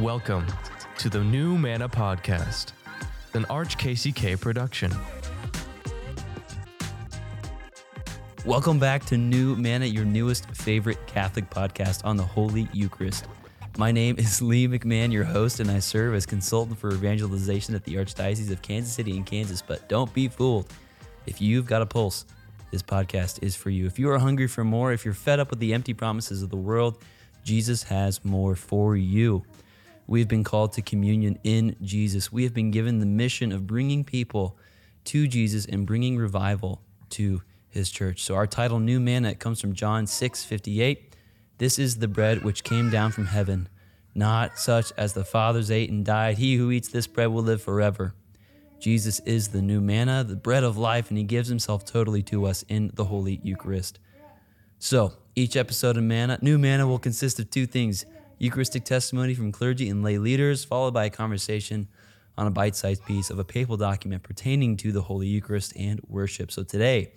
Welcome to the New Manna Podcast, an Arch KCK production. Welcome back to New Manna, your newest favorite Catholic podcast on the Holy Eucharist. My name is Lee McMahon, your host, and I serve as consultant for evangelization at the Archdiocese of Kansas City in Kansas. But don't be fooled. If you've got a pulse, this podcast is for you. If you are hungry for more, if you're fed up with the empty promises of the world, Jesus has more for you. We have been called to communion in Jesus. We have been given the mission of bringing people to Jesus and bringing revival to his church. So our title New Manna comes from John 6:58. This is the bread which came down from heaven, not such as the fathers ate and died. He who eats this bread will live forever. Jesus is the new manna, the bread of life, and he gives himself totally to us in the Holy Eucharist. So, each episode of Manna, New Manna will consist of two things Eucharistic testimony from clergy and lay leaders, followed by a conversation on a bite sized piece of a papal document pertaining to the Holy Eucharist and worship. So, today,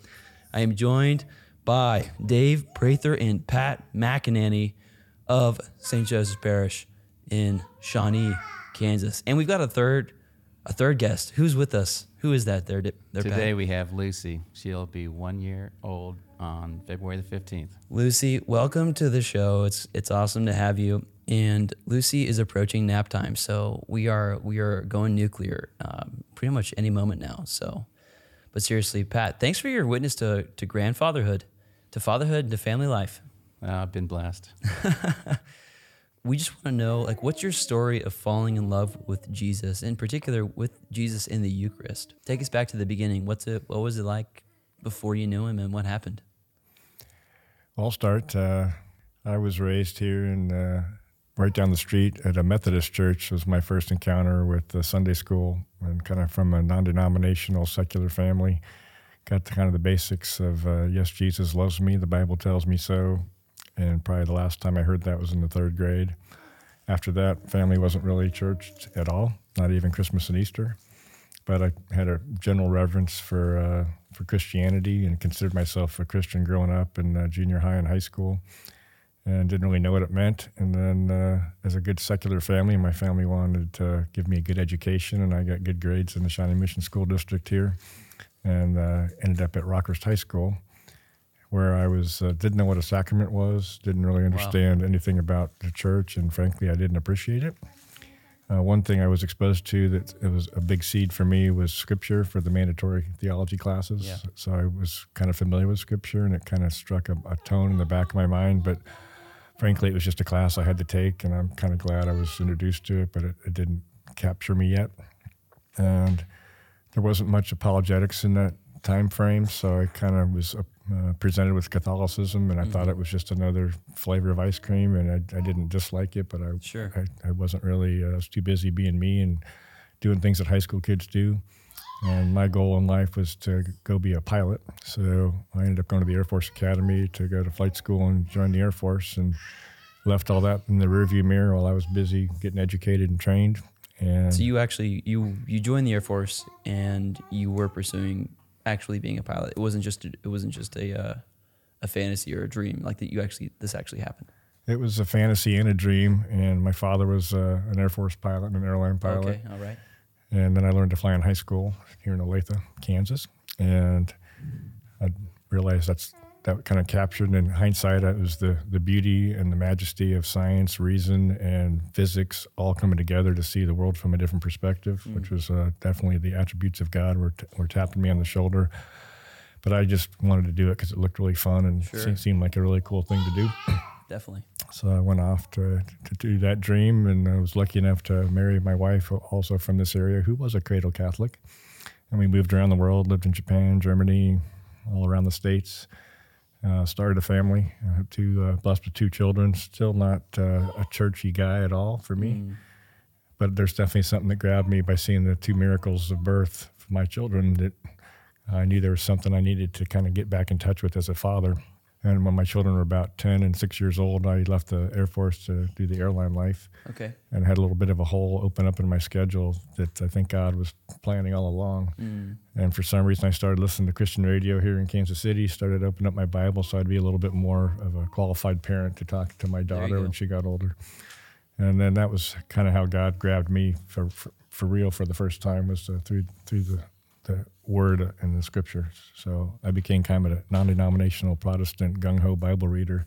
I am joined by Dave Prather and Pat McAnany of St. Joseph's Parish in Shawnee, Kansas. And we've got a third a third guest. Who's with us? Who is that there? there Today we have Lucy. She'll be one year old on February the 15th. Lucy, welcome to the show. It's it's awesome to have you. And Lucy is approaching nap time, so we are we are going nuclear um, pretty much any moment now. So, but seriously, Pat, thanks for your witness to to grandfatherhood, to fatherhood, and to family life. Uh, I've been blessed. we just want to know like what's your story of falling in love with Jesus in particular with Jesus in the Eucharist take us back to the beginning what's it what was it like before you knew him and what happened I'll start uh, I was raised here in uh, right down the street at a Methodist church was my first encounter with the Sunday school and kind of from a non-denominational secular family got kind of the basics of uh, yes Jesus loves me the Bible tells me so and probably the last time I heard that was in the third grade. After that, family wasn't really churched at all, not even Christmas and Easter. But I had a general reverence for uh, for Christianity and considered myself a Christian growing up in uh, junior high and high school, and didn't really know what it meant. And then, uh, as a good secular family, my family wanted to give me a good education, and I got good grades in the Shawnee Mission School District here, and uh, ended up at Rockhurst High School where I was uh, didn't know what a sacrament was, didn't really understand wow. anything about the church, and frankly, I didn't appreciate it. Uh, one thing I was exposed to that it was a big seed for me was scripture for the mandatory theology classes. Yeah. So I was kind of familiar with scripture, and it kind of struck a, a tone in the back of my mind. But frankly, it was just a class I had to take, and I'm kind of glad I was introduced to it, but it, it didn't capture me yet. And there wasn't much apologetics in that time frame, so I kind of was uh, presented with Catholicism, and I mm-hmm. thought it was just another flavor of ice cream, and I, I didn't dislike it, but I sure. I, I, wasn't really uh, I was too busy being me and doing things that high school kids do. And my goal in life was to go be a pilot. So I ended up going to the Air Force Academy to go to flight school and join the Air Force, and left all that in the rearview mirror while I was busy getting educated and trained. And so you actually you you joined the Air Force and you were pursuing actually being a pilot. It wasn't just a, it wasn't just a uh, a fantasy or a dream. Like that you actually this actually happened. It was a fantasy and a dream. And my father was uh, an Air Force pilot, and an airline pilot. Okay, all right. And then I learned to fly in high school here in Olathe, Kansas, and I realized that's that kind of captured in hindsight it was the the beauty and the majesty of science reason and physics all coming together to see the world from a different perspective mm. which was uh, definitely the attributes of god were, t- were tapping me on the shoulder. But i just wanted to do it because it looked really fun and sure. seemed like a really cool thing to do. Definitely. So i went off to, to do that dream and i was lucky enough to marry my wife also from this area who was a cradle catholic. And we moved around the world lived in japan germany all around the states uh, started a family. I have two, uh, blessed with two children. Still not uh, a churchy guy at all for me, mm. but there's definitely something that grabbed me by seeing the two miracles of birth for my children that I knew there was something I needed to kind of get back in touch with as a father. And when my children were about 10 and six years old, I left the Air Force to do the airline life. Okay. And had a little bit of a hole open up in my schedule that I think God was planning all along. Mm. And for some reason, I started listening to Christian radio here in Kansas City, started opening up my Bible so I'd be a little bit more of a qualified parent to talk to my daughter when she got older. and then that was kind of how God grabbed me for, for for real for the first time was uh, through through the the word and the scriptures. So I became kind of a non-denominational Protestant gung ho Bible reader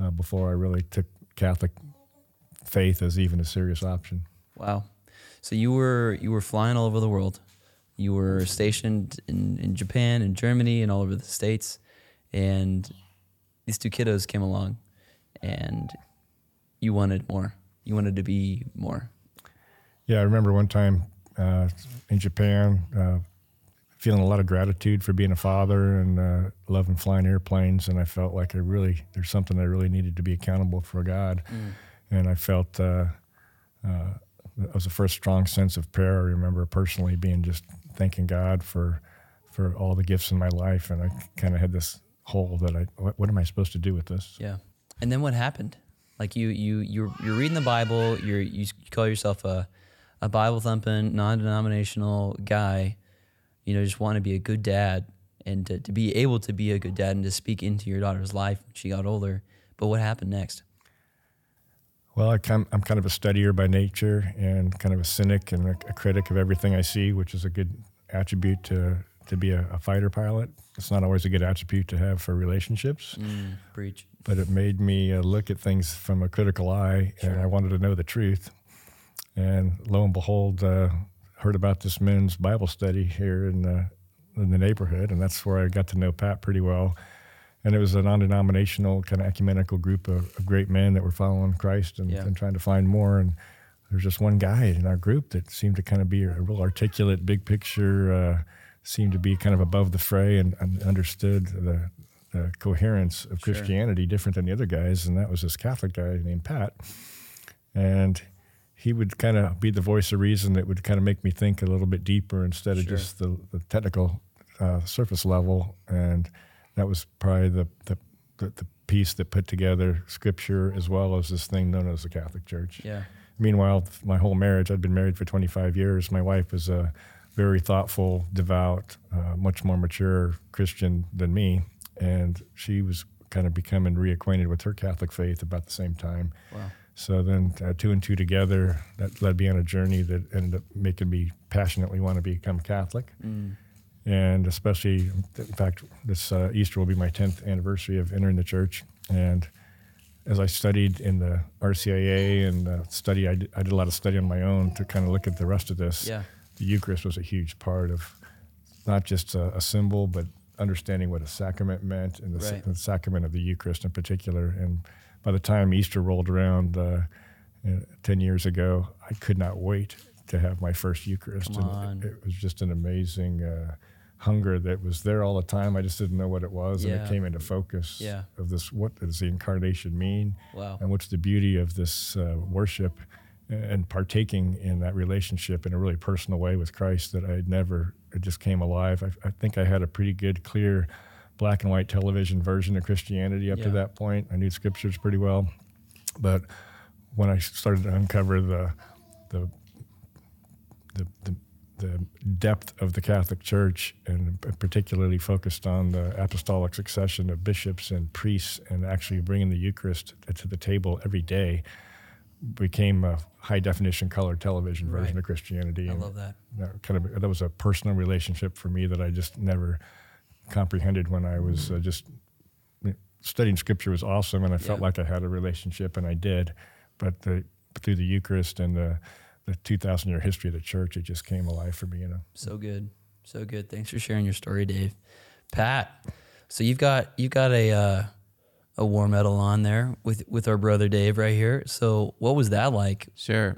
uh, before I really took Catholic faith as even a serious option. Wow. So you were you were flying all over the world. You were stationed in, in Japan and Germany and all over the states, and these two kiddos came along, and you wanted more. You wanted to be more. Yeah, I remember one time uh, in Japan, uh, feeling a lot of gratitude for being a father and uh, loving flying airplanes, and I felt like I really there's something I really needed to be accountable for God, Mm. and I felt uh, uh, it was the first strong sense of prayer. I remember personally being just thanking God for for all the gifts in my life, and I kind of had this hole that I what, what am I supposed to do with this? Yeah. And then what happened? Like you you you're you're reading the Bible. You're you call yourself a a Bible thumping, non denominational guy. You know, just want to be a good dad and to, to be able to be a good dad and to speak into your daughter's life when she got older. But what happened next? Well, I kind I'm kind of a studier by nature and kind of a cynic and a, a critic of everything I see, which is a good attribute to to be a, a fighter pilot. It's not always a good attribute to have for relationships, Mm, preach. but it made me uh, look at things from a critical eye, and I wanted to know the truth. And lo and behold, uh, heard about this men's Bible study here in the in the neighborhood, and that's where I got to know Pat pretty well. And it was a non-denominational kind of ecumenical group of, of great men that were following Christ and, Yeah. and trying to find more. And there's just one guy in our group that seemed to kind of be a real articulate, big picture, uh, seemed to be kind of above the fray and, and understood the, the coherence of Sure. Christianity different than the other guys. And that was this Catholic guy named Pat. And he would kind of be the voice of reason that would kind of make me think a little bit deeper instead of Sure. just the, the technical uh, surface level. And that was probably the, the, the, the piece that put together scripture as well as this thing known as the Catholic Church. Yeah. Meanwhile, my whole marriage, I'd been married for 25 years. My wife was a very thoughtful, devout, uh, much more mature Christian than me. And she was kind of becoming reacquainted with her Catholic faith about the same time. Wow. So then, uh, two and two together, that led me on a journey that ended up making me passionately want to become Catholic. Mm. And especially, in fact, this uh, Easter will be my 10th anniversary of entering the church. And as I studied in the RCIA and uh, study, I did, I did a lot of study on my own to kind of look at the rest of this. Yeah. The Eucharist was a huge part of not just a, a symbol, but understanding what a sacrament meant and the, sa- the sacrament of the Eucharist in particular. And by the time Easter rolled around uh, 10 years ago, I could not wait to have my first Eucharist. Come and on. It, it was just an amazing uh, hunger that was there all the time. I just didn't know what it was. And it came into focus Yeah. of this what does the incarnation mean? Wow. And what's the beauty of this uh, worship and partaking in that relationship in a really personal way with Christ that I had never, it just came alive. I, I think I had a pretty good, clear, black and white television version of Christianity up to that point. I knew scriptures pretty well. But when I started to uncover the, the, the, the, the depth of the Catholic Church and particularly focused on the apostolic succession of bishops and priests and actually bringing the Eucharist to the table every day became a high definition color television version Right. of Christianity. I And love that. that kind of that was a personal relationship for me that I just never comprehended when I was uh, just studying scripture was awesome and I felt Yeah. like I had a relationship and I did, but the, through the Eucharist and the the 2,000 year history of the church, it just came alive for me. You know. So good. So good. Thanks for sharing your story, Dave. Pat, so you've got you've got a uh, a war medal on there with with our brother Dave right here. So what was that like? Sure.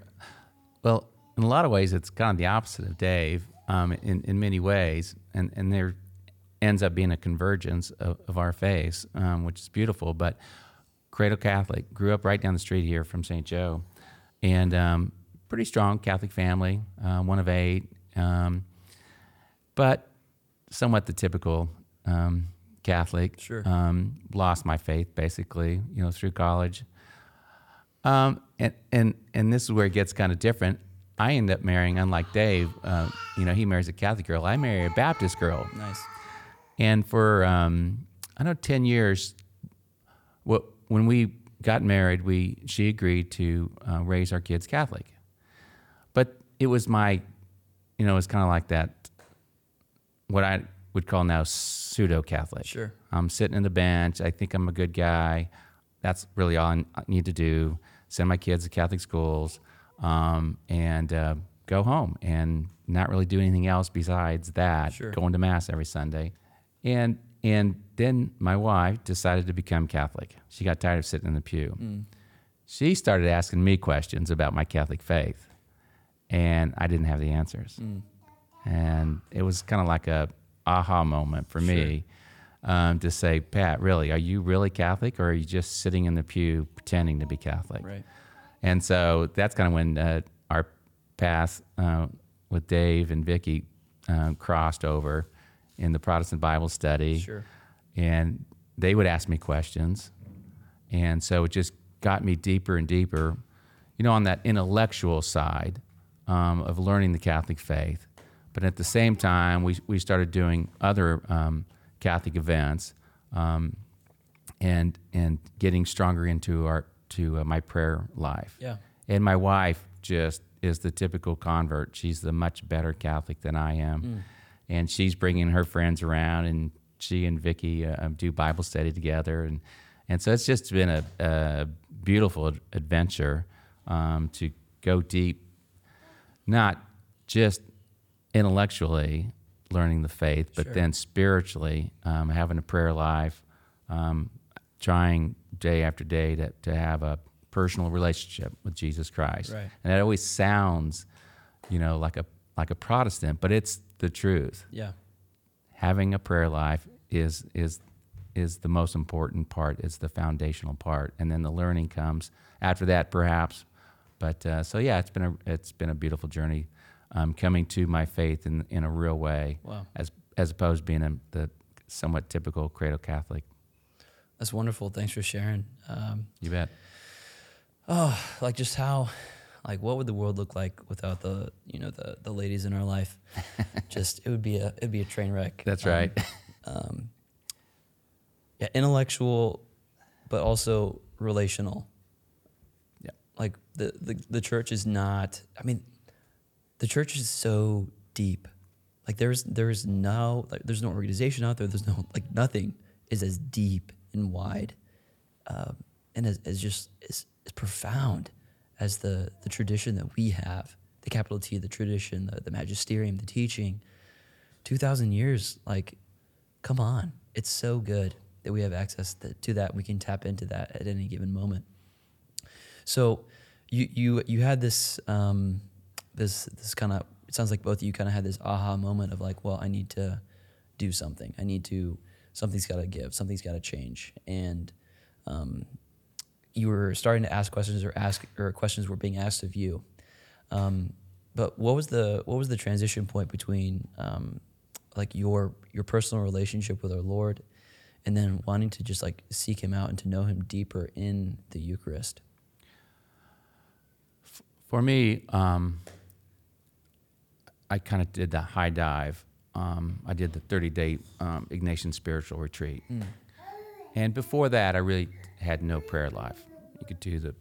Well, in a lot of ways, it's kind of the opposite of Dave um, in, in many ways. And, and there ends up being a convergence of, of our faiths, um, which is beautiful. But Cradle Catholic, grew up right down the street here from St. Joe. And um, pretty strong Catholic family, uh, one of eight. Um, but somewhat the typical um, Catholic. Sure. Um, lost my faith basically, you know, through college. Um, and, and, and this is where it gets kind of different. I end up marrying, unlike Dave, uh, you know, he marries a Catholic girl. I marry a Baptist girl. Nice. And for, um, I don't know, 10 years, what, when we got married, we she agreed to uh, raise our kids Catholic. But it was my, you know, it's kind of like that, what I would call now pseudo Catholic. Sure. I'm sitting in the bench. I think I'm a good guy. That's really all I need to do. Send my kids to Catholic schools um, and uh, go home and not really do anything else besides that. Sure. Going to mass every Sunday, and and then my wife decided to become Catholic. She got tired of sitting in the pew. Mm. She started asking me questions about my Catholic faith, and I didn't have the answers. Mm. And it was kind of like a aha moment for me um, to say, Pat, really, are you really Catholic, or are you just sitting in the pew pretending to be Catholic? Right. And so that's kind of when uh, our path uh, with Dave and Vicky um, crossed over in the Protestant Bible study. Sure. And they would ask me questions. And so it just got me deeper and deeper, you know, on that intellectual side um, of learning the Catholic faith. But at the same time, we, we started doing other um, Catholic events um, and, and getting stronger into our, to uh, my prayer life. Yeah. And my wife just is the typical convert. She's the much better Catholic than I am. And she's bringing her friends around, and she and Vicky uh, do Bible study together. And, and so it's just been a, a beautiful adventure um, to go deep, not just intellectually learning the faith, but Sure. then spiritually um, having a prayer life, um, trying day after day to, to have a personal relationship with Jesus Christ. Right. And that always sounds, you know, like a like a Protestant, but it's the truth. Yeah. Having a prayer life is is is the most important part. It's the foundational part, and then the learning comes after that, perhaps. But uh, so yeah, it's been a it's been a beautiful journey, um, coming to my faith in in a real way, Wow. as as opposed to being a, the somewhat typical cradle Catholic. That's wonderful. Thanks for sharing. Um, You bet. oh, like just how, like, what would the world look like without the, you know, the the ladies in our life? just it would be a it'd be a train wreck. That's Um, right. um, yeah, intellectual, but also relational. Yeah. Like the, the the church is not. I mean, the church is so deep. Like there's there's no like there's no organization out there. There's no like nothing is as deep and wide, um, and as, as just as, as profound as the the tradition that we have. The capital T, the tradition, the, the magisterium, the teaching. Two thousand years, like come on it's so good that we have access to, that we can tap into that at any given moment so you you you had this um this this kind of it sounds like both of you kind of had this aha moment of like well i need to do something i need to something's got to give something's got to change and um you were starting to ask questions or ask or questions were being asked of you um, but what was the what was the transition point between um, like your your personal relationship with our Lord, and then wanting to just like seek Him out and to know Him deeper in the Eucharist? For me, um, I kind of did the high dive. Um, I did the 30 day um, Ignatian spiritual retreat. And before that, I really had no prayer life. You could do the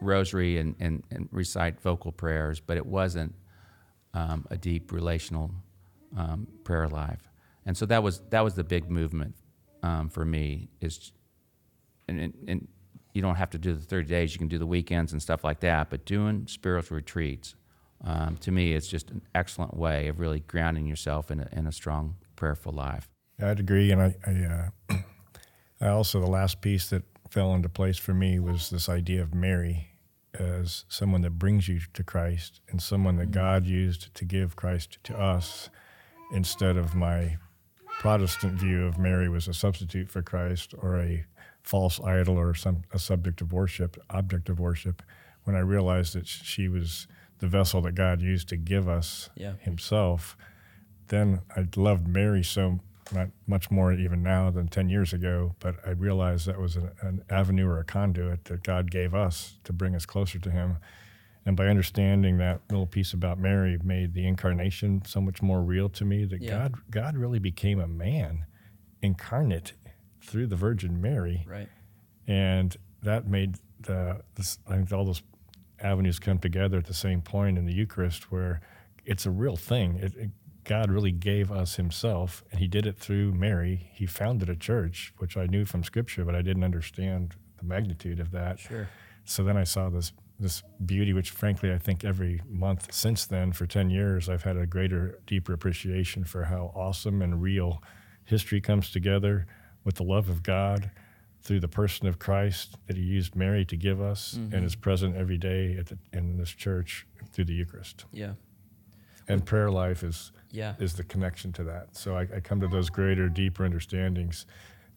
rosary and, and, and recite vocal prayers, but it wasn't um, a deep relational um, prayer life. And so that was, that was the big movement um, for me is and, and, and you don't have to do the 30 days. You can do the weekends and stuff like that. But doing spiritual retreats, um, to me, it's just an excellent way of really grounding yourself in a, in a strong, prayerful life. I'd agree, and I, I, uh, I also the last piece that fell into place for me was this idea of Mary as someone that brings you to Christ and someone that mm. God used to give Christ to us, instead of my Protestant view of Mary was a substitute for Christ or a false idol or some a subject of worship, object of worship. When I realized that she was the vessel that God used to give us Yeah. Himself, then I loved Mary so not much more even now than 10 years ago, but I realized that was an, an avenue or a conduit that God gave us to bring us closer to Him. And by understanding that little piece about Mary made the incarnation so much more real to me that Yeah. God God really became a man incarnate through the Virgin Mary Right. and that made the this, I think all those avenues come together at the same point in the Eucharist, where it's a real thing. It, it, God really gave us Himself, and He did it through Mary. He founded a church, which I knew from Scripture, but I didn't understand the magnitude of that. Sure. So then I saw this this beauty, which frankly I think every month since then, for ten years, I've had a greater, deeper appreciation for how awesome and real history comes together with the love of God through the person of Christ that He used Mary to give us, mm-hmm. and is present every day at the, in this church through the Eucharist. Yeah. And prayer life is Yeah. is the connection to that. So I, I come to those greater, deeper understandings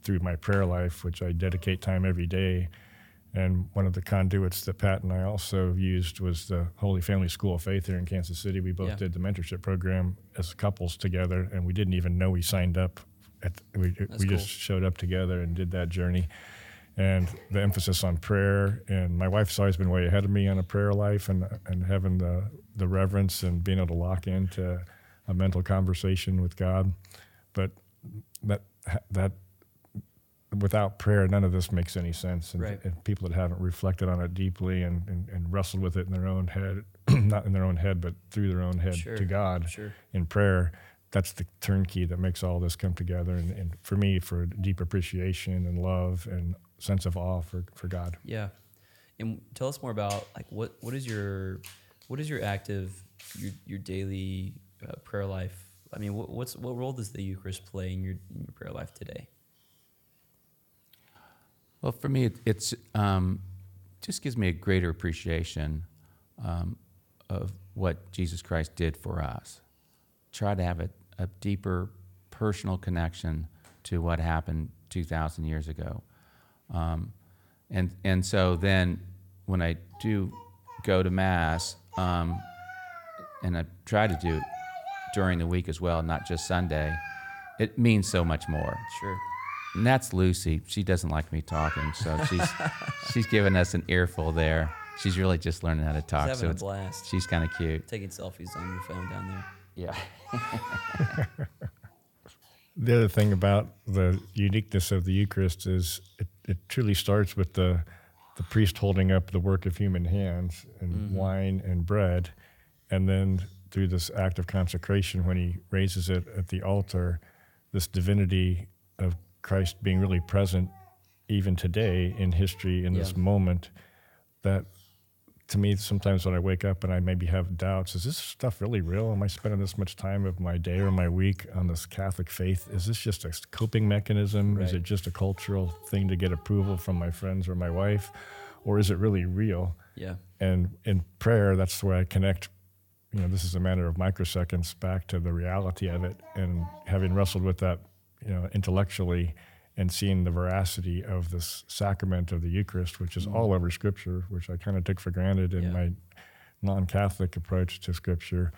through my prayer life, which I dedicate time every day. And one of the conduits that Pat and I also used was the Holy Family School of Faith here in Kansas City. We both Yeah. did the mentorship program as couples together, and we didn't even know we signed up. At, we we cool. just showed up together and did that journey. And the emphasis on prayer, and my wife's always been way ahead of me on a prayer life, and and having the the reverence and being able to lock into a mental conversation with God. But that that without prayer, none of this makes any sense. And, Right. and people that haven't reflected on it deeply and, and, and wrestled with it in their own head, not in their own head, but through their own head Sure. to God Sure. in prayer, that's the turnkey that makes all this come together. And, and for me, for deep appreciation and love and sense of awe for, for God. Yeah. And tell us more about like what what is your what is your active your your daily uh, prayer life? I mean, what, what's what role does the Eucharist play in your, in your prayer life today? Well, for me, it, it's um, just gives me a greater appreciation um, of what Jesus Christ did for us. Try to have a, a deeper personal connection to what happened 2,000 years ago. Um, and, and so then when I do go to Mass, um, and I try to do during the week as well, not just Sunday, it means so much more. Sure. And that's Lucy. She doesn't like me talking, so she's she's giving us an earful there. She's really just learning how to talk. She's so having a it's, blast. she's kind of cute. Taking selfies on your phone down there. Yeah. The other thing about the uniqueness of the Eucharist is it, it truly starts with the the priest holding up the work of human hands and mm-hmm. wine and bread, and then through this act of consecration, when he raises it at the altar, this divinity of Christ being really present even today in history in this moment, that to me, sometimes when I wake up and I maybe have doubts, is this stuff really real? Am I spending this much time of my day or my week on this Catholic faith? Is this just a coping mechanism? Is it just a cultural thing to get approval from my friends or my wife? Or is it really real? Yeah. And in prayer, that's where I connect. You know, this is a matter of microseconds back to the reality of it. And having wrestled with that, you know, intellectually and seeing the veracity of this sacrament of the Eucharist, which is mm-hmm. all over Scripture, which I kind of took for granted in Yeah. my non-Catholic approach to Scripture,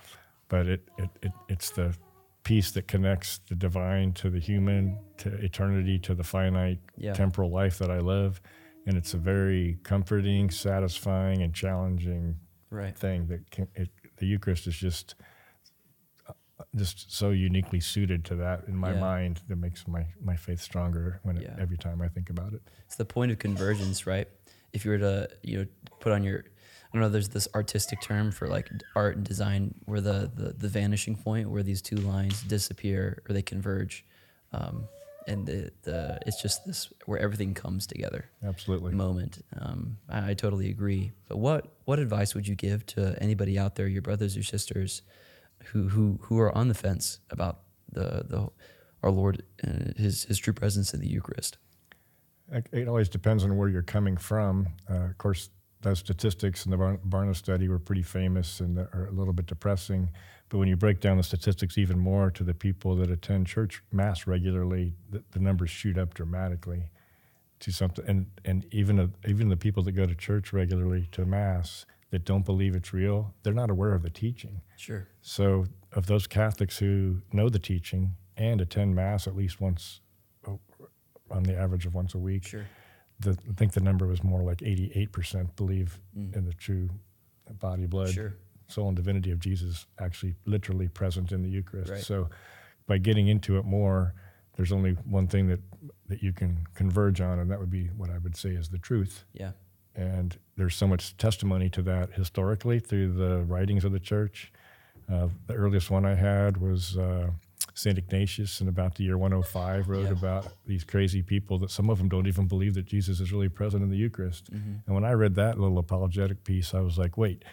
but it, it, it it's the piece that connects the divine to the human, to eternity, to the finite Yeah. temporal life that I live, and it's a very comforting, satisfying, and challenging Right. thing that can, it, the Eucharist is just uh, just so uniquely suited to that in my Yeah. mind that makes my, my faith stronger when it, Yeah. every time I think about it. It's the point of convergence, right? If you were to, you know, put on your, I don't know, there's this artistic term for like art and design where the, the, the vanishing point where these two lines disappear or they converge. Um, and the, the, it's just this where everything comes together Absolutely. moment. Um, I, I totally agree. But what, what advice would you give to anybody out there, your brothers or sisters, who, who, who are on the fence about the, the, our Lord, uh, his, his true presence in the Eucharist? It, it always depends on where you're coming from. Uh, of course, those statistics in the Bar- Barna study were pretty famous and are a little bit depressing. But when you break down the statistics even more to the people that attend church mass regularly, the, the numbers shoot up dramatically to something. And and even a, even the people that go to church regularly to mass that don't believe it's real, they're not aware of the teaching. Sure. So, of those Catholics who know the teaching and attend Mass at least once, oh, on the average of once a week, Sure. The, I think the number was more like 88% believe in the true body, blood, Sure. soul, and divinity of Jesus actually literally present in the Eucharist. Right. So, by getting into it more, there's only one thing that that you can converge on, and that would be what I would say is the truth. Yeah. And there's so much testimony to that historically through the writings of the church. Uh, the earliest one I had was uh, St. Ignatius in about the year 105 wrote Yeah. about these crazy people that some of them don't even believe that Jesus is really present in the Eucharist. Mm-hmm. And when I read that little apologetic piece, I was like, wait,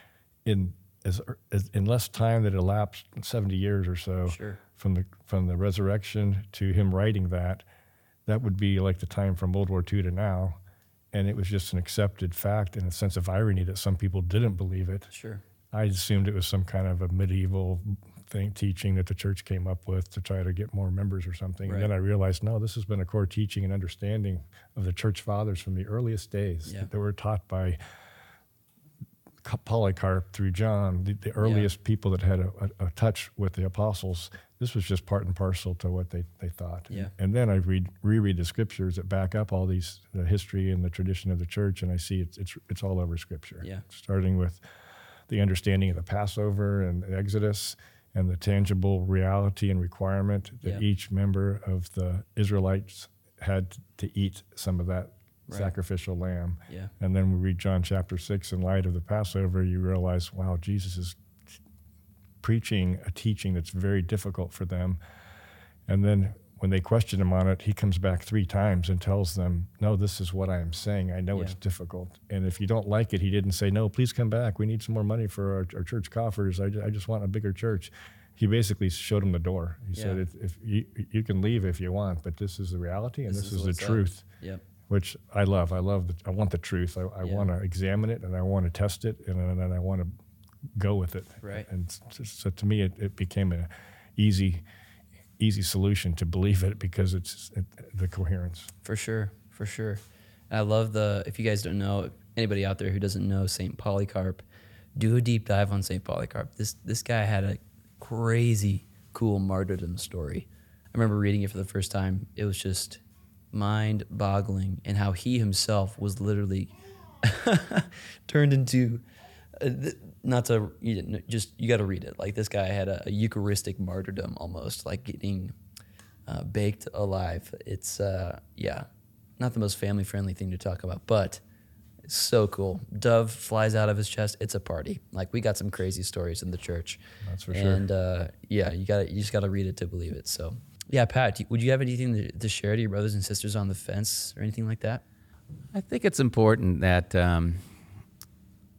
in as, as in less time that elapsed 70 years or so Sure. from the from the resurrection to him writing that, that would be like the time from World War II to now. And it was just an accepted fact and a sense of irony that some people didn't believe it. Sure. I assumed it was some kind of a medieval thing teaching that the church came up with to try to get more members or something. Right. And then I realized, no, this has been a core teaching and understanding of the church fathers from the earliest days Yeah. that were taught by Polycarp through John, the, the earliest people that had a, a, a touch with the apostles. This was just part and parcel to what they, they thought. Yeah. And then I read reread the scriptures that back up all these the history and the tradition of the church, and I see it's it's it's all over scripture. Yeah. Starting with the understanding of the Passover and the Exodus and the tangible reality and requirement that Yeah. each member of the Israelites had to eat some of that Right. sacrificial lamb. Yeah. And then we read John chapter 6 in light of the Passover, you realize, wow, Jesus is preaching a teaching that's very difficult for them. And then when they question him on it, he comes back three times and tells them, No, this is what I am saying. I know it's difficult. And if you don't like it, he didn't say, No, please come back. We need some more money for our, our church coffers. I, I just want a bigger church. He basically showed him the door. He said, if, if you, you can leave if you want, but this is the reality and This this, is is, the truth Yep. which I love. I love. The, I want the truth. I, I Yeah. want to examine it, and I want to test it, and, then- and I want to go with it. Right. And so, so to me, it, it became an easy, easy solution to believe it because it's it, the coherence. For sure, for sure. I love the. If you guys don't know, anybody out there who doesn't know Saint Polycarp, do a deep dive on Saint Polycarp. This this guy had a crazy cool martyrdom story. I remember reading it for the first time. It was just mind boggling, and how he himself was literally turned into. Uh, not to you know, just you got to read it. Like this guy had a, a Eucharistic martyrdom almost, like getting uh, baked alive. It's uh, yeah, not the most family friendly thing to talk about, but it's so cool. Dove flies out of his chest. It's a party. Like we got some crazy stories in the church. That's for sure. And uh, yeah, you got you just got to read it to believe it. So yeah, Pat, would you have anything to, to share to your brothers and sisters on the fence or anything like that? I think it's important that um,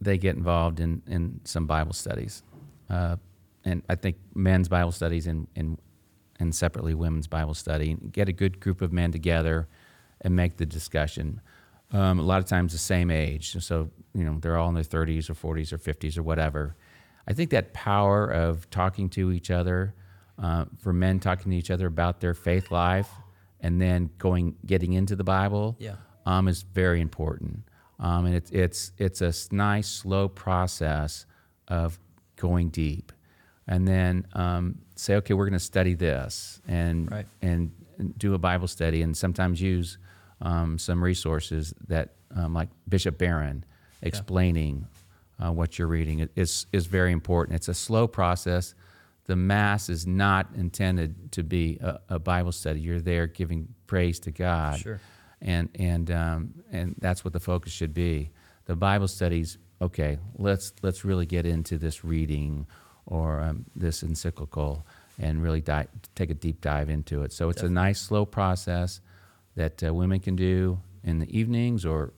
they get involved in, in some Bible studies. Uh, and I think men's Bible studies and, and, and separately women's Bible study. Get a good group of men together and make the discussion. Um, a lot of times the same age. So, you know, they're all in their 30s or 40s or 50s or whatever. I think that power of talking to each other, uh, for men talking to each other about their faith life and then going, getting into the Bible Yeah. um, is very important. Um, and it's it's it's a nice slow process of going deep, and then um, say, okay, we're going to study this, and Right. and do a Bible study, and sometimes use um, some resources that um, like Bishop Barron explaining uh, what you're reading It is is very important. It's a slow process. The mass is not intended to be a, a Bible study. You're there giving praise to God Sure. And and um, and that's what the focus should be. The Bible studies, okay, let's let's really get into this reading or um, this encyclical and really dive, take a deep dive into it. So it's a nice slow process that uh, women can do in the evenings or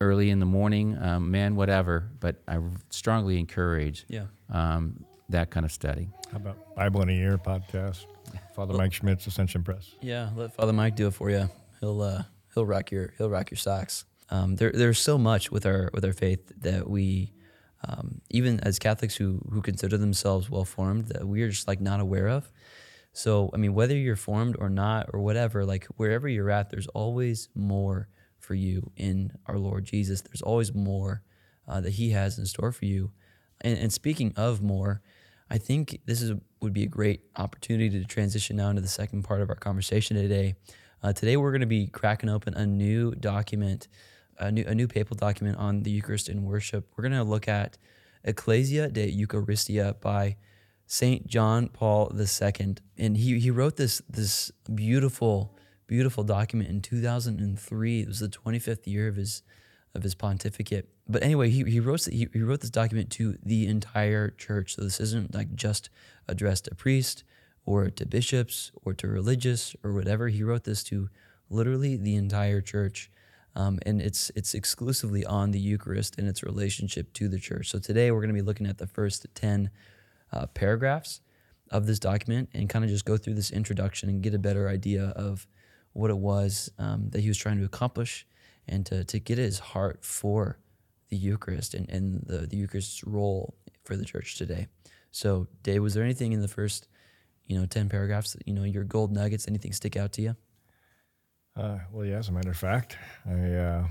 early in the morning, um, men, whatever. But I strongly encourage Yeah. um, that kind of study. How about Bible in a Year podcast? Father Mike Schmitz, Ascension Press. Yeah, let Father Mike do it for you. He'll uh, he'll rock your he'll rock your socks. Um, there there's so much with our with our faith that we, um, even as Catholics who who consider themselves well formed, that we're just like not aware of. So I mean, whether you're formed or not or whatever, like wherever you're at, there's always more for you in our Lord Jesus. There's always more uh, that He has in store for you. And, and speaking of more, I think this is would be a great opportunity to transition now into the second part of our conversation today. Uh, today we're going to be cracking open a new document, a new a new papal document on the Eucharist in worship. We're going to look at Ecclesia de Eucharistia by Saint John Paul II, and he he wrote this this beautiful beautiful document in 2003. It was the 25th year of his of his pontificate. But anyway, he he wrote he, he wrote this document to the entire church. So this isn't like just addressed to priests or to bishops or to religious or whatever. He wrote this to literally the entire church. Um, and it's it's exclusively on the Eucharist and its relationship to the church. So today we're going to be looking at the first ten uh, paragraphs of this document and kind of just go through this introduction and get a better idea of what it was um, that he was trying to accomplish and to, to get his heart for the Eucharist and, and the, the Eucharist's role for the church today. So, Dave, was there anything in the first, you know, 10 paragraphs, you know, your gold nuggets, anything stick out to you? Uh, well, yeah, as a matter of fact, I, uh,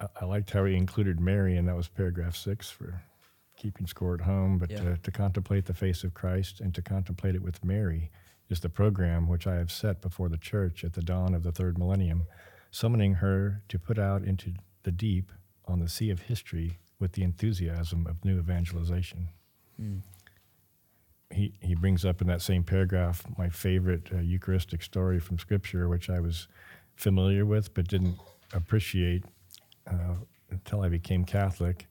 I, I liked how he included Mary, and that was paragraph six for keeping score at home. But Yeah. to, to contemplate the face of Christ and to contemplate it with Mary is the program which I have set before the church at the dawn of the third millennium, summoning her to put out into the deep on the sea of history with the enthusiasm of new evangelization. He, he brings up in that same paragraph my favorite uh, Eucharistic story from Scripture, which I was familiar with but didn't appreciate uh, until I became Catholic.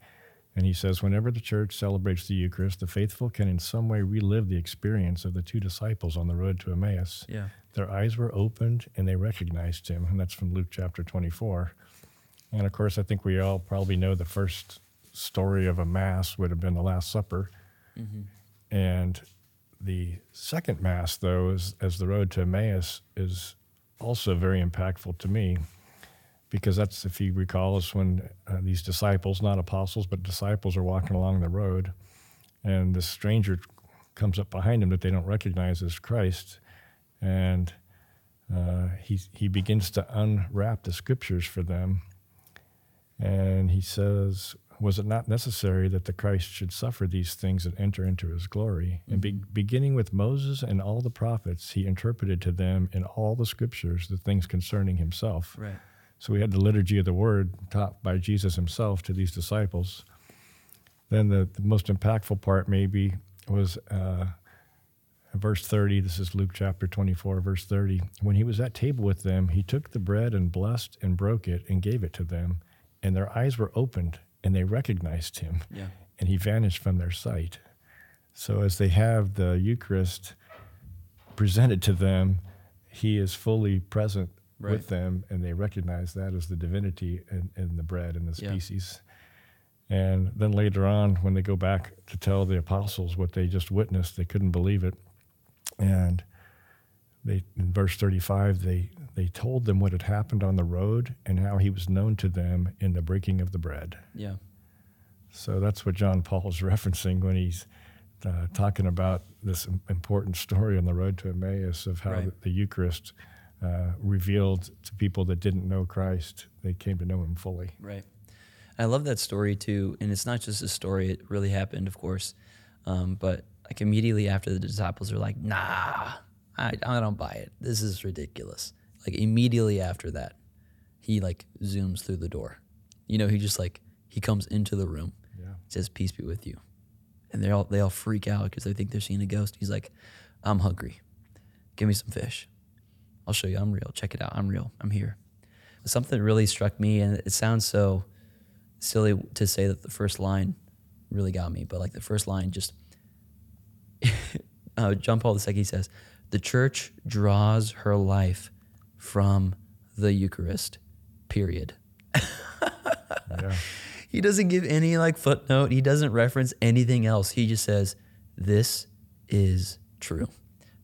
And he says, whenever the church celebrates the Eucharist, the faithful can in some way relive the experience of the two disciples on the road to Emmaus. Yeah. Their eyes were opened and they recognized him. And that's from Luke chapter 24. And of course, I think we all probably know the first story of a Mass would have been the Last Supper. And the second Mass, though, is, as the road to Emmaus, is also very impactful to me because that's, if you recall, is when uh, these disciples, not apostles, but disciples, are walking along the road, and this stranger comes up behind them that they don't recognize as Christ, and uh, he he begins to unwrap the scriptures for them, and he says, "Was it not necessary that the Christ should suffer these things and enter into His glory?" And be, beginning with Moses and all the prophets, he interpreted to them in all the scriptures the things concerning Himself. Right. So we had the liturgy of the word taught by Jesus himself to these disciples. Then the, the most impactful part maybe was uh, verse 30. This is Luke chapter 24, verse 30. When he was at table with them, he took the bread and blessed and broke it and gave it to them. And their eyes were opened and they recognized him. Yeah. And he vanished from their sight. So as they have the Eucharist presented to them, he is fully present Right. with them, and they recognize that as the divinity in, in the bread and the Yeah. species. And then later on, when they go back to tell the apostles what they just witnessed, they couldn't believe it. And they, in verse 35, they, they told them what had happened on the road and how he was known to them in the breaking of the bread. Yeah. So that's what John Paul is referencing when he's uh, talking about this important story on the road to Emmaus of how Right. the, the Eucharist uh, revealed to people that didn't know Christ, they came to know him fully. Right. I love that story too, and it's not just a story; it really happened, of course. Um, but like immediately after the disciples are like, "Nah, I, I don't buy it. This is ridiculous." Like immediately after that, he like zooms through the door. You know, he just like he comes into the room, Yeah. says, "Peace be with you," and they all they all freak out because they think they're seeing a ghost. He's like, "I'm hungry. Give me some fish. I'll show you. I'm real. Check it out. I'm real. I'm here." Something really struck me, and it sounds so silly to say that the first line really got me, but like the first line just uh, John Paul II says, "The church draws her life from the Eucharist." Period. Yeah. He doesn't give any like footnote. He doesn't reference anything else. He just says, "This is true."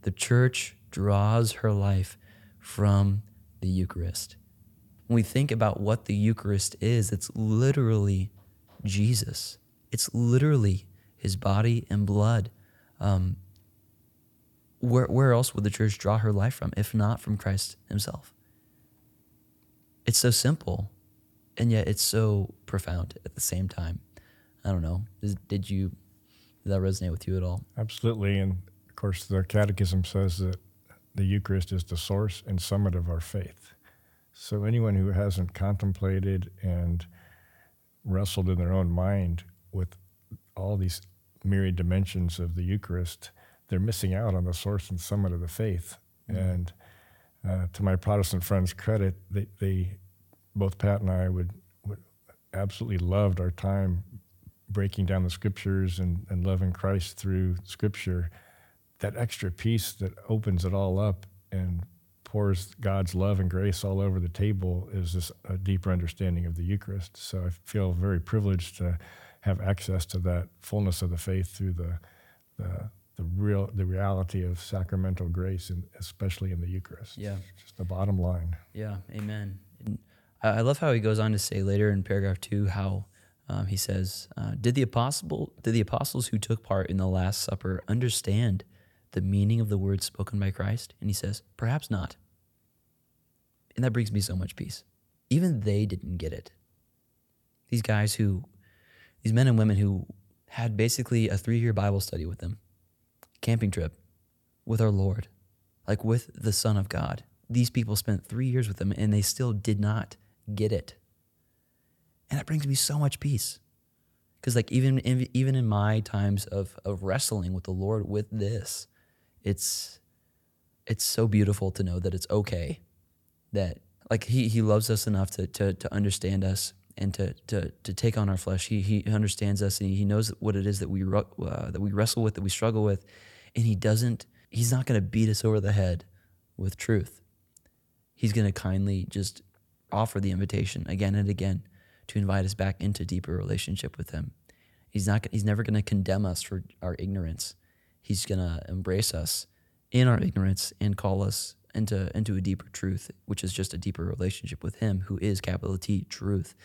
The church draws her life from the Eucharist. When we think about what the Eucharist is, it's literally Jesus. It's literally His body and blood. Um, where where else would the church draw her life from, if not from Christ Himself? It's so simple, and yet it's so profound at the same time. I don't know. Did you did that resonate with you at all? Absolutely. And of course, the Catechism says that the Eucharist is the source and summit of our faith. So anyone who hasn't contemplated and wrestled in their own mind with all these myriad dimensions of the Eucharist, they're missing out on the source and summit of the faith. And uh, to my Protestant friends' credit, they, they both Pat and I would, would absolutely loved our time breaking down the scriptures and, and loving Christ through scripture. That extra piece that opens it all up and pours God's love and grace all over the table is this a deeper understanding of the Eucharist. So I feel very privileged to have access to that fullness of the faith through the the, the real the reality of sacramental grace, and especially in the Eucharist. Yeah. just the bottom line. Yeah, amen. I love how he goes on to say later in paragraph two how um, he says, uh, "Did the apostle did the apostles who took part in the Last Supper understand the meaning of the words spoken by Christ?" And he says, "Perhaps not." And that brings me so much peace. Even they didn't get it. These guys who, these men and women who had basically a three year Bible study with them, camping trip with our Lord, like with the Son of God. These people spent three years with him and they still did not get it. And that brings me so much peace. Because like even even in my times of, of wrestling with the Lord with this, it's it's so beautiful to know that it's okay that like he he loves us enough to to to understand us and to to to take on our flesh. He he understands us and he knows what it is that we uh, that we wrestle with, that we struggle with, and he doesn't. He's not going to beat us over the head with truth. He's going to kindly just offer the invitation again and again to invite us back into deeper relationship with him. He's not. He's never going to condemn us for our ignorance. He's going to embrace us in our ignorance and call us into into a deeper truth, which is just a deeper relationship with Him, who is capital T truth.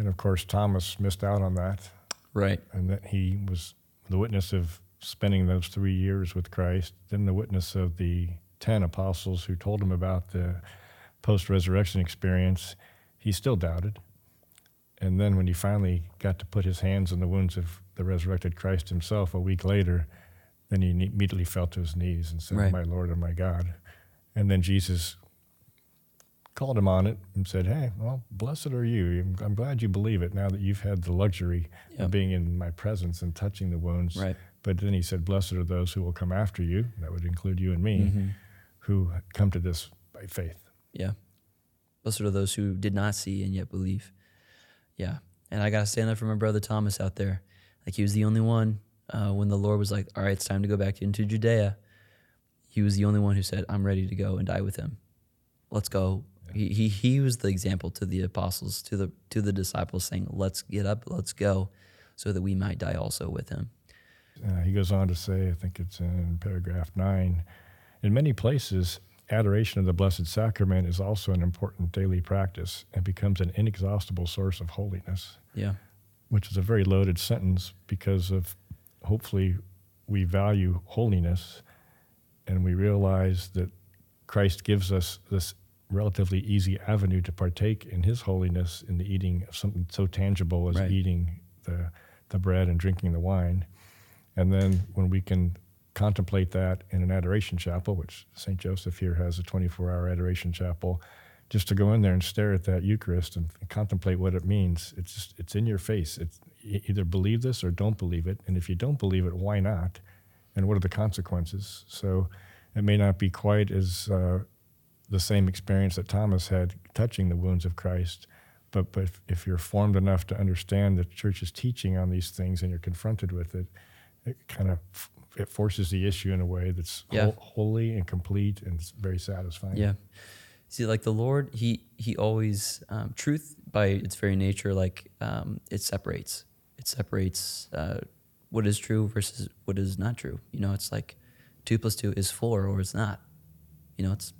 And of course, Thomas missed out on that, Right. and that he was the witness of spending those three years with Christ, then the witness of the 10 apostles who told him about the post resurrection experience. He still doubted. And then when he finally got to put his hands in the wounds of the resurrected Christ himself a week later, then he immediately fell to his knees and said, Right. My Lord and my God. And then Jesus called him on it and said, Hey, well, blessed are you. I'm- glad you believe it now that you've had the luxury Yep. of being in my presence and touching the wounds. Right. But then he said, Blessed are those who will come after you. That would include you and me, Mm-hmm. who come to this by faith. Yeah. Blessed are those who did not see and yet believe. Yeah. And I got to stand up for my brother Thomas out there. Like he was the only one uh, when the Lord was like, all right, it's time to go back into Judea. He was the only one who said, I'm ready to go and die with him. Let's go. He, he, he was the example to the apostles, to the, to the disciples saying, let's get up, let's go so that we might die also with him. Uh, he goes on to say, I think it's in paragraph nine, in many places, adoration of the Blessed Sacrament is also an important daily practice and becomes an inexhaustible source of holiness, Yeah. which is a very loaded sentence because of hopefully we value holiness and we realize that Christ gives us this relatively easy avenue to partake in his holiness in the eating of something so tangible as Right. eating the, the bread and drinking the wine. And then when we can contemplate that in an adoration chapel, which St. Joseph here has a 24 hour adoration chapel, just to go in there and stare at that Eucharist and, contemplate what it means. It's just, it's in your face. It's either believe this or don't believe it. And if you don't believe it, why not? And what are the consequences? So it may not be quite as uh, the same experience that Thomas had touching the wounds of Christ. But, but if, if you're formed enough to understand the church's teaching on these things and you're confronted with it, it kind of it forces the issue in a way that's Yeah. whole, holy and complete and very satisfying. Yeah. See, like the Lord, he he always um, truth by its very nature, like um, it separates. It separates uh, what is true versus what is not true. You know, it's like two plus two is four or it's not. You know, it's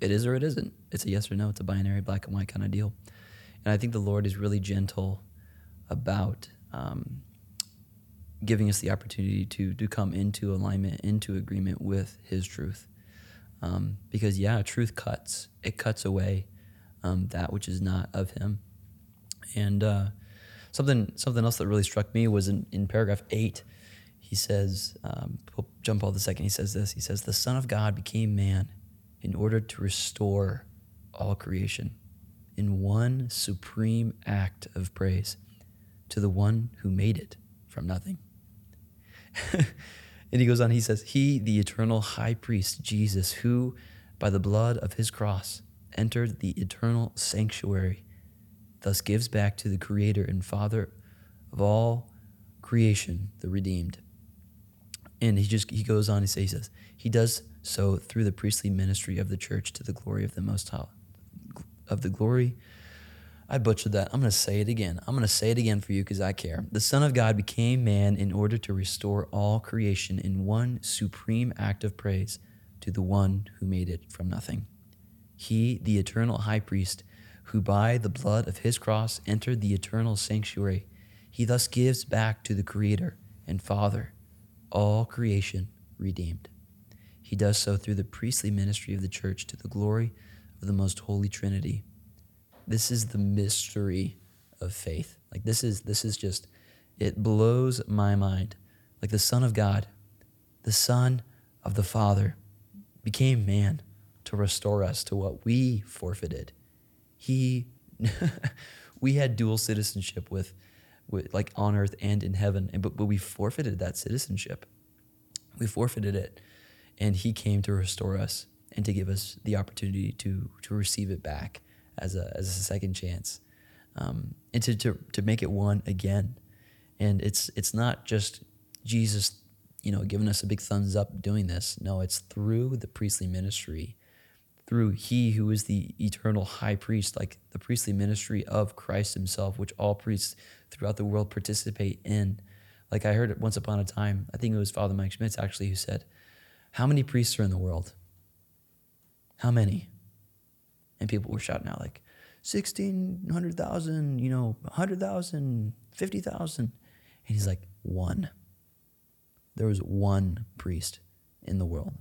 it is or it isn't. It's a yes or no. It's a binary black and white kind of deal. And I think the Lord is really gentle about um, giving us the opportunity to to come into alignment, into agreement with His truth. Um, because yeah, truth cuts. It cuts away um, that which is not of Him. And uh, something something else that really struck me was in, in paragraph eight. He says, um, we'll jump all the second. He says this. He says, "The Son of God became man in order to restore all creation in one supreme act of praise to the one who made it from nothing." and he goes on, he says, He, the eternal high priest, Jesus, who by the blood of his cross entered the eternal sanctuary, thus gives back to the Creator and Father of all creation, the redeemed. And he just he goes on, he says, he says, He does so through the priestly ministry of the church to the glory of the most high of the glory. I butchered that. I'm going to say it again. I'm going to say it again for you because I care. The Son of God became man in order to restore all creation in one supreme act of praise to the one who made it from nothing. He, the eternal high priest, who by the blood of his cross entered the eternal sanctuary, he thus gives back to the Creator and Father all creation redeemed. He does so through the priestly ministry of the church to the glory of the most holy Trinity. This is the mystery of faith. Like this is this is just it blows my mind. Like the Son of God, the Son of the Father, became man to restore us to what we forfeited. He we had dual citizenship with, like on earth and in heaven, and but, but we forfeited that citizenship. We forfeited it. And he came to restore us and to give us the opportunity to to receive it back as a as a second chance, um, and to, to to make it one again. And it's it's not just Jesus, you know, giving us a big thumbs up doing this. No, it's through the priestly ministry, through He who is the eternal High Priest, like the priestly ministry of Christ Himself, which all priests throughout the world participate in. Like I heard it once upon a time. I think it was Father Mike Schmitz actually who said, "How many priests are in the world?" How many? And people were shouting out like, 1,600,000, you know, 100,000, 50,000. And he's like, one. There was one priest in the world,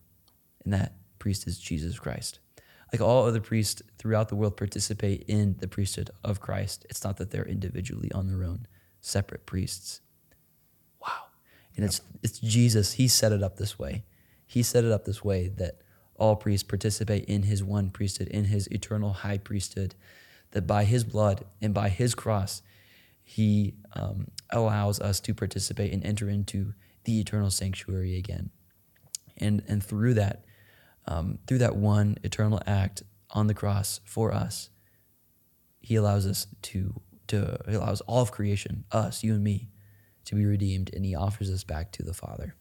and that priest is Jesus Christ. Like all other priests throughout the world participate in the priesthood of Christ. It's not that they're individually on their own, separate priests. Wow. And it's it's Jesus. He set it up this way. He set it up this way that all priests participate in his one priesthood, in his eternal high priesthood, that by his blood and by his cross, he um, allows us to participate and enter into the eternal sanctuary again. And, and through that, um, through that one eternal act on the cross for us, he allows us to, to he allows all of creation, us, you and me, to be redeemed, and he offers us back to the Father.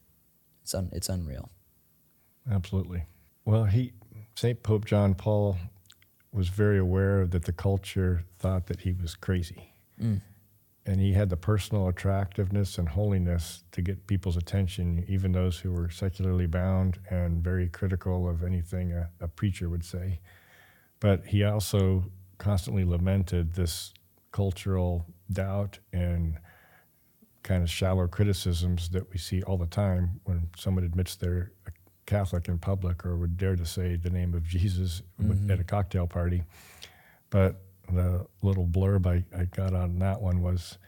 It's, un, it's unreal. Absolutely. Well, he St. Pope John Paul was very aware that the culture thought that he was crazy. Mm. And he had the personal attractiveness and holiness to get people's attention, even those who were secularly bound and very critical of anything a, a preacher would say. But he also constantly lamented this cultural doubt and kind of shallow criticisms that we see all the time when someone admits they're a Catholic in public or would dare to say the name of Jesus mm-hmm. at a cocktail party. But the little blurb I, I got on that one was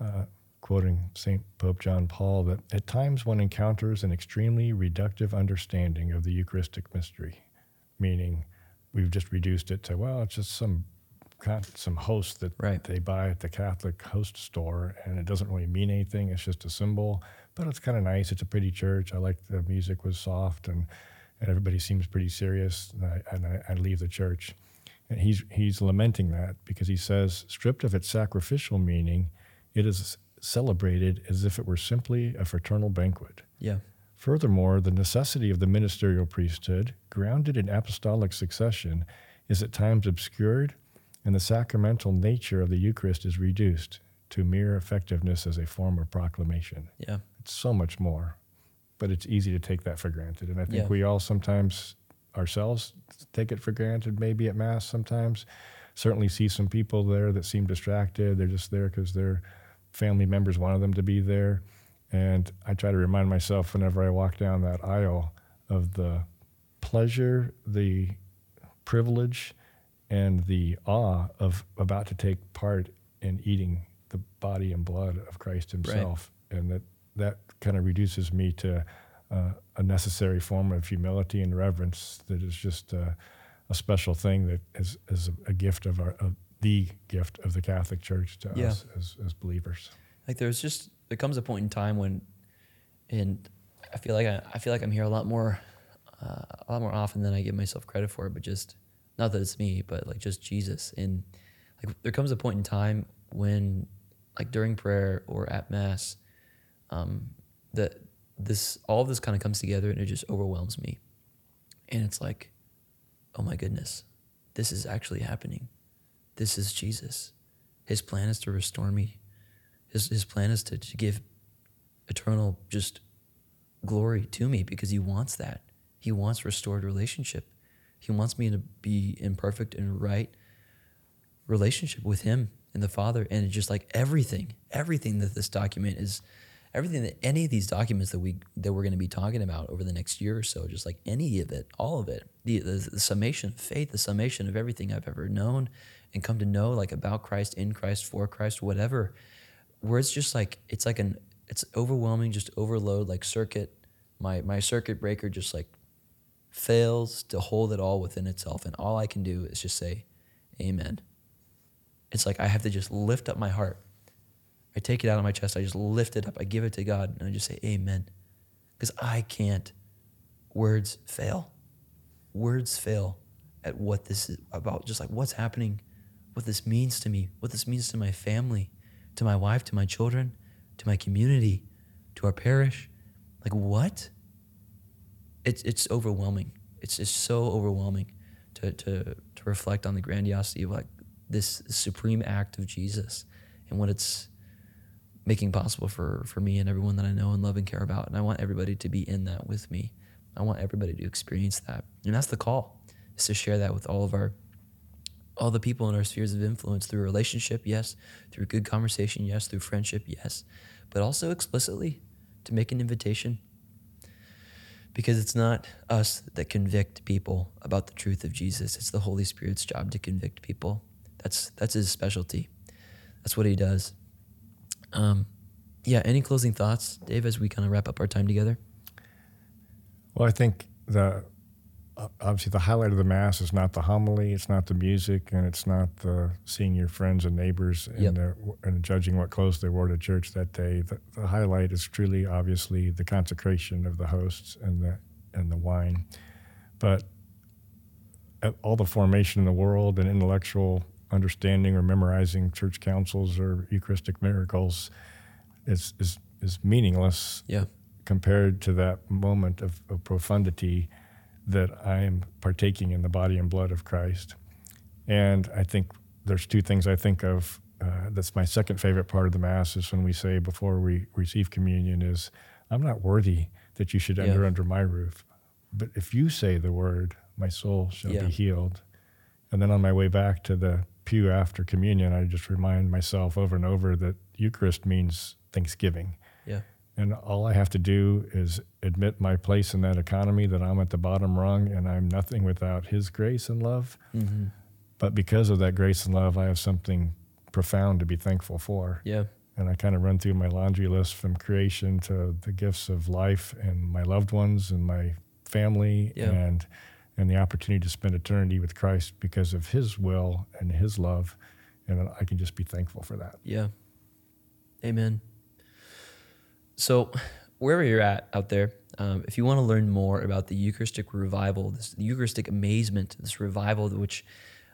uh, quoting St. Pope John Paul that at times one encounters an extremely reductive understanding of the Eucharistic mystery, meaning we've just reduced it to, well, it's just some some host that right. they buy at the Catholic host store, and it doesn't really mean anything. It's just a symbol but it's kind of nice. It's a pretty church. I like the music was soft and, and everybody seems pretty serious. And, I, and I, I leave the church. And he's, he's lamenting that because he says, stripped of its sacrificial meaning, it is celebrated as if it were simply a fraternal banquet. Yeah. Furthermore, the necessity of the ministerial priesthood, grounded in apostolic succession, is at times obscured, and the sacramental nature of the Eucharist is reduced to mere effectiveness as a form of proclamation. Yeah. It's so much more, but it's easy to take that for granted. And I think Yeah. we all sometimes ourselves take it for granted, maybe at Mass sometimes. Certainly see some people there that seem distracted. They're just there because their family members wanted them to be there. And I try to remind myself whenever I walk down that aisle of the pleasure, the privilege, and the awe of about to take part in eating the body and blood of Christ Himself, and that that kind of reduces me to uh, a necessary form of humility and reverence that is just uh, a special thing that is, is a, gift of our of the gift of the Catholic Church to Yeah. us as, as believers. Like there's just there comes a point in time when and I feel like I, I feel like I'm here a lot more, uh, a lot more often than I give myself credit for. But just not that it's me, but like just Jesus. And like there comes a point in time when, like during prayer or at mass, um, that this all this kind of comes together and it just overwhelms me, and it's like, oh my goodness, this is actually happening. This is Jesus. His plan is to restore me. His, his plan is to, to give eternal just glory to me because he wants that. He wants restored relationship. He wants me to be in perfect and right relationship with him and the Father. And just like everything, everything that this document is, everything that any of these documents that we that we're going to be talking about over the next year or so, just like any of it, all of it, the, the, the summation of faith, the summation of everything I've ever known and come to know, like about Christ, in Christ, for Christ, whatever, where it's just like it's like an it's overwhelming, just overload, like circuit. My my circuit breaker just like fails to hold it all within itself, and all I can do is just say, Amen. It's like I have to just lift up my heart. I take it out of my chest. I just lift it up. I give it to God, and I just say, Amen, because I can't. Words fail. Words fail at what this is about. Just like what's happening, what this means to me, what this means to my family, to my wife, to my children to my community, to our parish. Like what? It's it's overwhelming. It's just so overwhelming to to to reflect on the grandiosity of like this supreme act of Jesus and what it's making possible for for me and everyone that I know and love and care about. And I want everybody to be in that with me. I want everybody to experience that. And that's the call, is to share that with all of our all the people in our spheres of influence through relationship, yes, through good conversation, yes, through friendship, yes, but also explicitly to make an invitation. Because it's not us that convict people about the truth of Jesus. It's the Holy Spirit's job to convict people. That's that's his specialty. That's what he does. Um, yeah. Any closing thoughts, Dave, as we kind of wrap up our time together? Well, I think the obviously the highlight of the mass is not the homily, it's not the music, and it's not the seeing your friends and neighbors and, yep. and judging what clothes they wore to church that day. The, the, highlight is truly, obviously, the consecration of the hosts and the and the wine, but all the formation in the world and intellectual understanding or memorizing church councils or Eucharistic miracles is is is meaningless. Yeah. Compared to that moment of, of profundity that I am partaking in the body and blood of Christ. And I think there's two things I think of. Uh, that's my second favorite part of the Mass is when we say before we receive communion is, I'm not worthy that you should enter yeah. under my roof. But if you say the word, my soul shall yeah. be healed. And then on my way back to the pew after communion, I just remind myself over and over that Eucharist means thanksgiving. Yeah. And all I have to do is admit my place in that economy, that I'm at the bottom rung and I'm nothing without His grace and love. Mm-hmm. But because of that grace and love, I have something profound to be thankful for. Yeah. And I kind of run through my laundry list from creation to the gifts of life and my loved ones and my family yeah. and and the opportunity to spend eternity with Christ because of His will and His love. And I can just be thankful for that. Yeah. Amen. So, wherever you're at out there, um, if you want to learn more about the Eucharistic revival, this Eucharistic amazement, this revival, which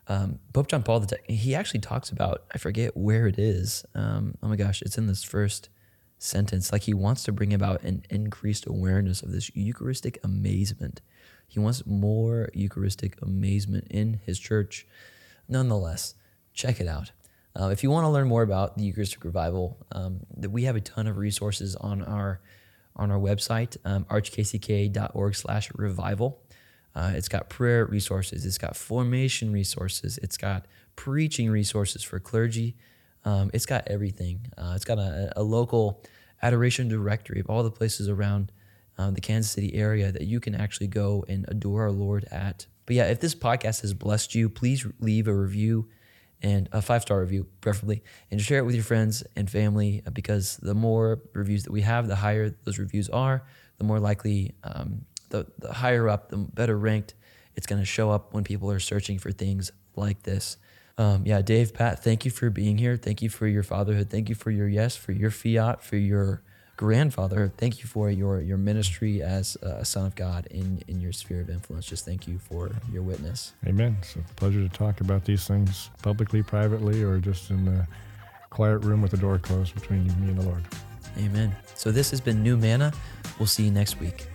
um, Pope John Paul II, he actually talks about, I forget where it is. Um, oh my gosh, it's in this first sentence. Like he wants to bring about an increased awareness of this Eucharistic amazement. He wants more Eucharistic amazement in his church. Nonetheless, check it out. Uh, if you want to learn more about the Eucharistic Revival, um, we have a ton of resources on our on our website, um, archkck.org/revival. Uh, it's got prayer resources, it's got formation resources, it's got preaching resources for clergy. Um, it's got everything. Uh, it's got a, a, local adoration directory of all the places around um, the Kansas City area that you can actually go and adore our Lord at. But yeah, if this podcast has blessed you, please leave a review and a five star review, preferably, and share it with your friends and family uh, because the more reviews that we have, the higher those reviews are, the more likely, um, the, the higher up, the better ranked it's going to show up when people are searching for things like this. Um, yeah, Dave, Pat, thank you for being here. Thank you for your fatherhood. Thank you for your yes, for your fiat, for your grandfather. Thank you for your your ministry as a son of God in in your sphere of influence. Just thank you for your witness. Amen. It's a pleasure to talk about these things publicly, privately, or just in the quiet room with the door closed between me and the Lord. Amen. So this has been New Manna. We'll see you next week.